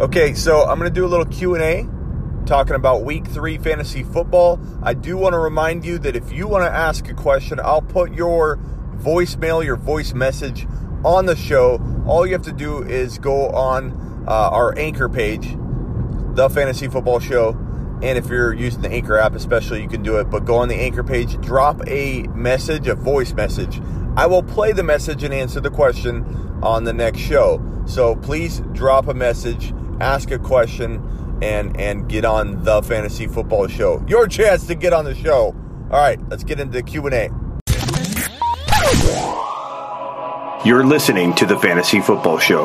Okay, so I'm going to do a little Q&A talking about week 3 fantasy football. I do want to remind you that if you want to ask a question, I'll put your voicemail, your voice message on the show. All you have to do is go on uh, our anchor page, the Fantasy Football Show, and if you're using the Anchor app, especially, you can do it. But go on the Anchor page, drop a message, a voice message. I will play the message and answer the question on the next show. So please drop a message ask a question, and and get on the fantasy football show. Your chance to get on the show. All right, let's get into the Q and A. You're listening to the Fantasy Football Show.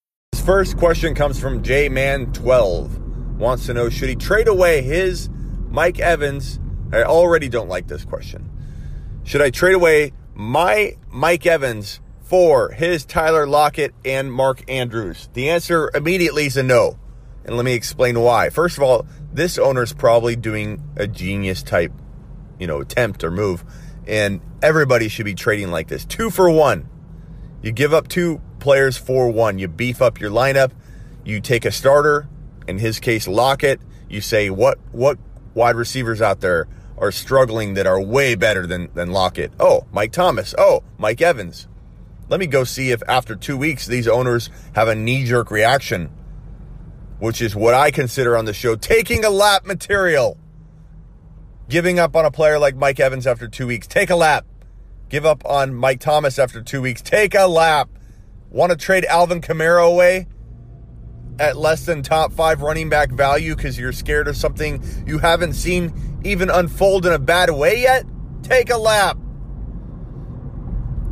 First question comes from JMan12. Wants to know should he trade away his Mike Evans? I already don't like this question. Should I trade away my Mike Evans for his Tyler Lockett and Mark Andrews? The answer immediately is a no. And let me explain why. First of all, this owner is probably doing a genius type, you know, attempt or move. And everybody should be trading like this. Two for one. You give up two players for one. You beef up your lineup. You take a starter, in his case Lockett. You say what what wide receivers out there are struggling that are way better than than Lockett. Oh, Mike Thomas. Oh, Mike Evans. Let me go see if after two weeks these owners have a knee jerk reaction, which is what I consider on the show taking a lap material. Giving up on a player like Mike Evans after two weeks. Take a lap. Give up on Mike Thomas after two weeks. Take a lap. Want to trade Alvin Kamara away at less than top five running back value because you're scared of something you haven't seen even unfold in a bad way yet? Take a lap.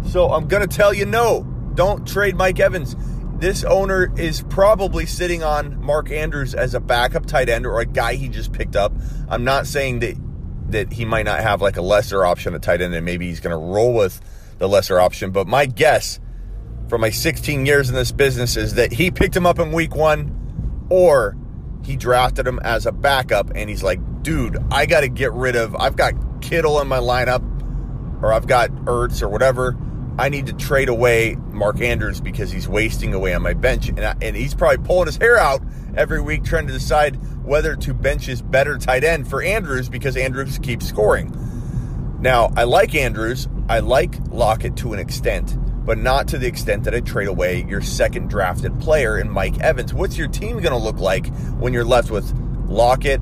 So I'm going to tell you no. Don't trade Mike Evans. This owner is probably sitting on Mark Andrews as a backup tight end or a guy he just picked up. I'm not saying that that he might not have like a lesser option at tight end and maybe he's going to roll with the lesser option. But my guess from my 16 years in this business is that he picked him up in week one or he drafted him as a backup and he's like, dude, I got to get rid of, I've got Kittle in my lineup or I've got Ertz or whatever. I need to trade away Mark Andrews because he's wasting away on my bench. And, I, and he's probably pulling his hair out every week trying to decide whether to bench his better tight end for Andrews because Andrews keeps scoring. Now, I like Andrews. I like Lockett to an extent, but not to the extent that I trade away your second drafted player in Mike Evans. What's your team going to look like when you're left with Lockett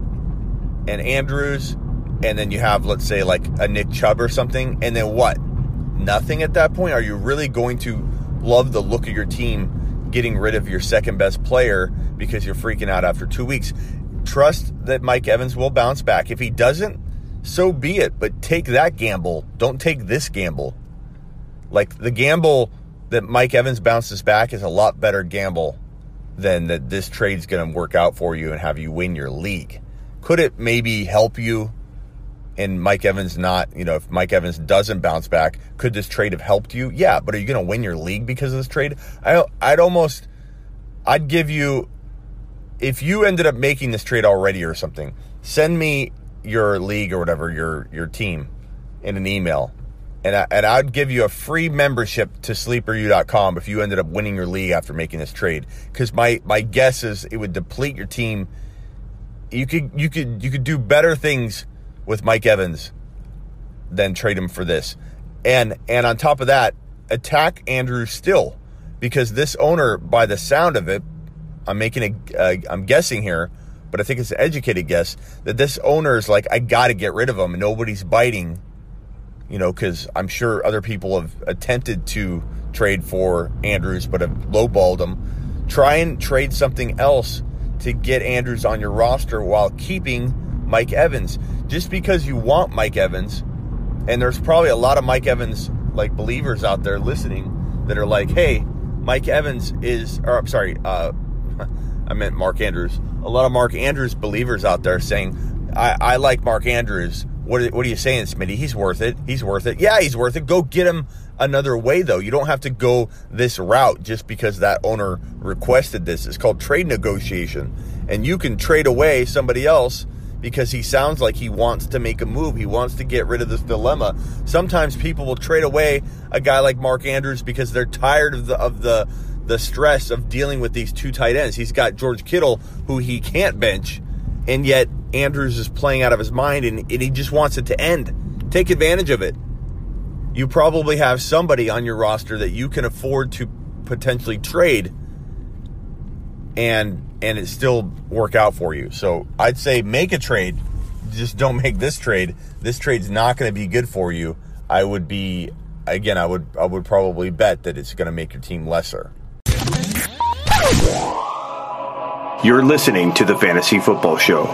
and Andrews, and then you have, let's say, like a Nick Chubb or something, and then what? Nothing at that point? Are you really going to love the look of your team getting rid of your second best player because you're freaking out after two weeks? Trust that Mike Evans will bounce back. If he doesn't, so be it. But take that gamble. Don't take this gamble. Like the gamble that Mike Evans bounces back is a lot better gamble than that this trade's going to work out for you and have you win your league. Could it maybe help you and Mike Evans not, you know, if Mike Evans doesn't bounce back, could this trade have helped you? Yeah, but are you going to win your league because of this trade? I I'd almost I'd give you if you ended up making this trade already or something, send me your league or whatever, your your team in an email. And, I, and I'd give you a free membership to sleeperu.com if you ended up winning your league after making this trade. Because my, my guess is it would deplete your team. You could you could you could do better things with Mike Evans than trade him for this. And and on top of that, attack Andrew still because this owner, by the sound of it, I'm making a, uh, I'm guessing here, but I think it's an educated guess that this owner is like, I got to get rid of him, nobody's biting, you know, because I'm sure other people have attempted to trade for Andrews, but have lowballed him. Try and trade something else to get Andrews on your roster while keeping Mike Evans. Just because you want Mike Evans And there's probably a lot of Mike Evans like believers out there listening that are like, "Hey, Mike Evans is or I'm sorry, uh I meant Mark Andrews. A lot of Mark Andrews believers out there saying, I, I like Mark Andrews. What are, what are you saying, Smitty? He's worth it. He's worth it. Yeah, he's worth it. Go get him another way, though. You don't have to go this route just because that owner requested this. It's called trade negotiation. And you can trade away somebody else because he sounds like he wants to make a move. He wants to get rid of this dilemma. Sometimes people will trade away a guy like Mark Andrews because they're tired of the of the the stress of dealing with these two tight ends. He's got George Kittle, who he can't bench, and yet Andrews is playing out of his mind and, and he just wants it to end. Take advantage of it. You probably have somebody on your roster that you can afford to potentially trade and and it still work out for you. So I'd say make a trade. Just don't make this trade. This trade's not going to be good for you. I would be again, I would I would probably bet that it's going to make your team lesser. You're listening to the Fantasy Football Show.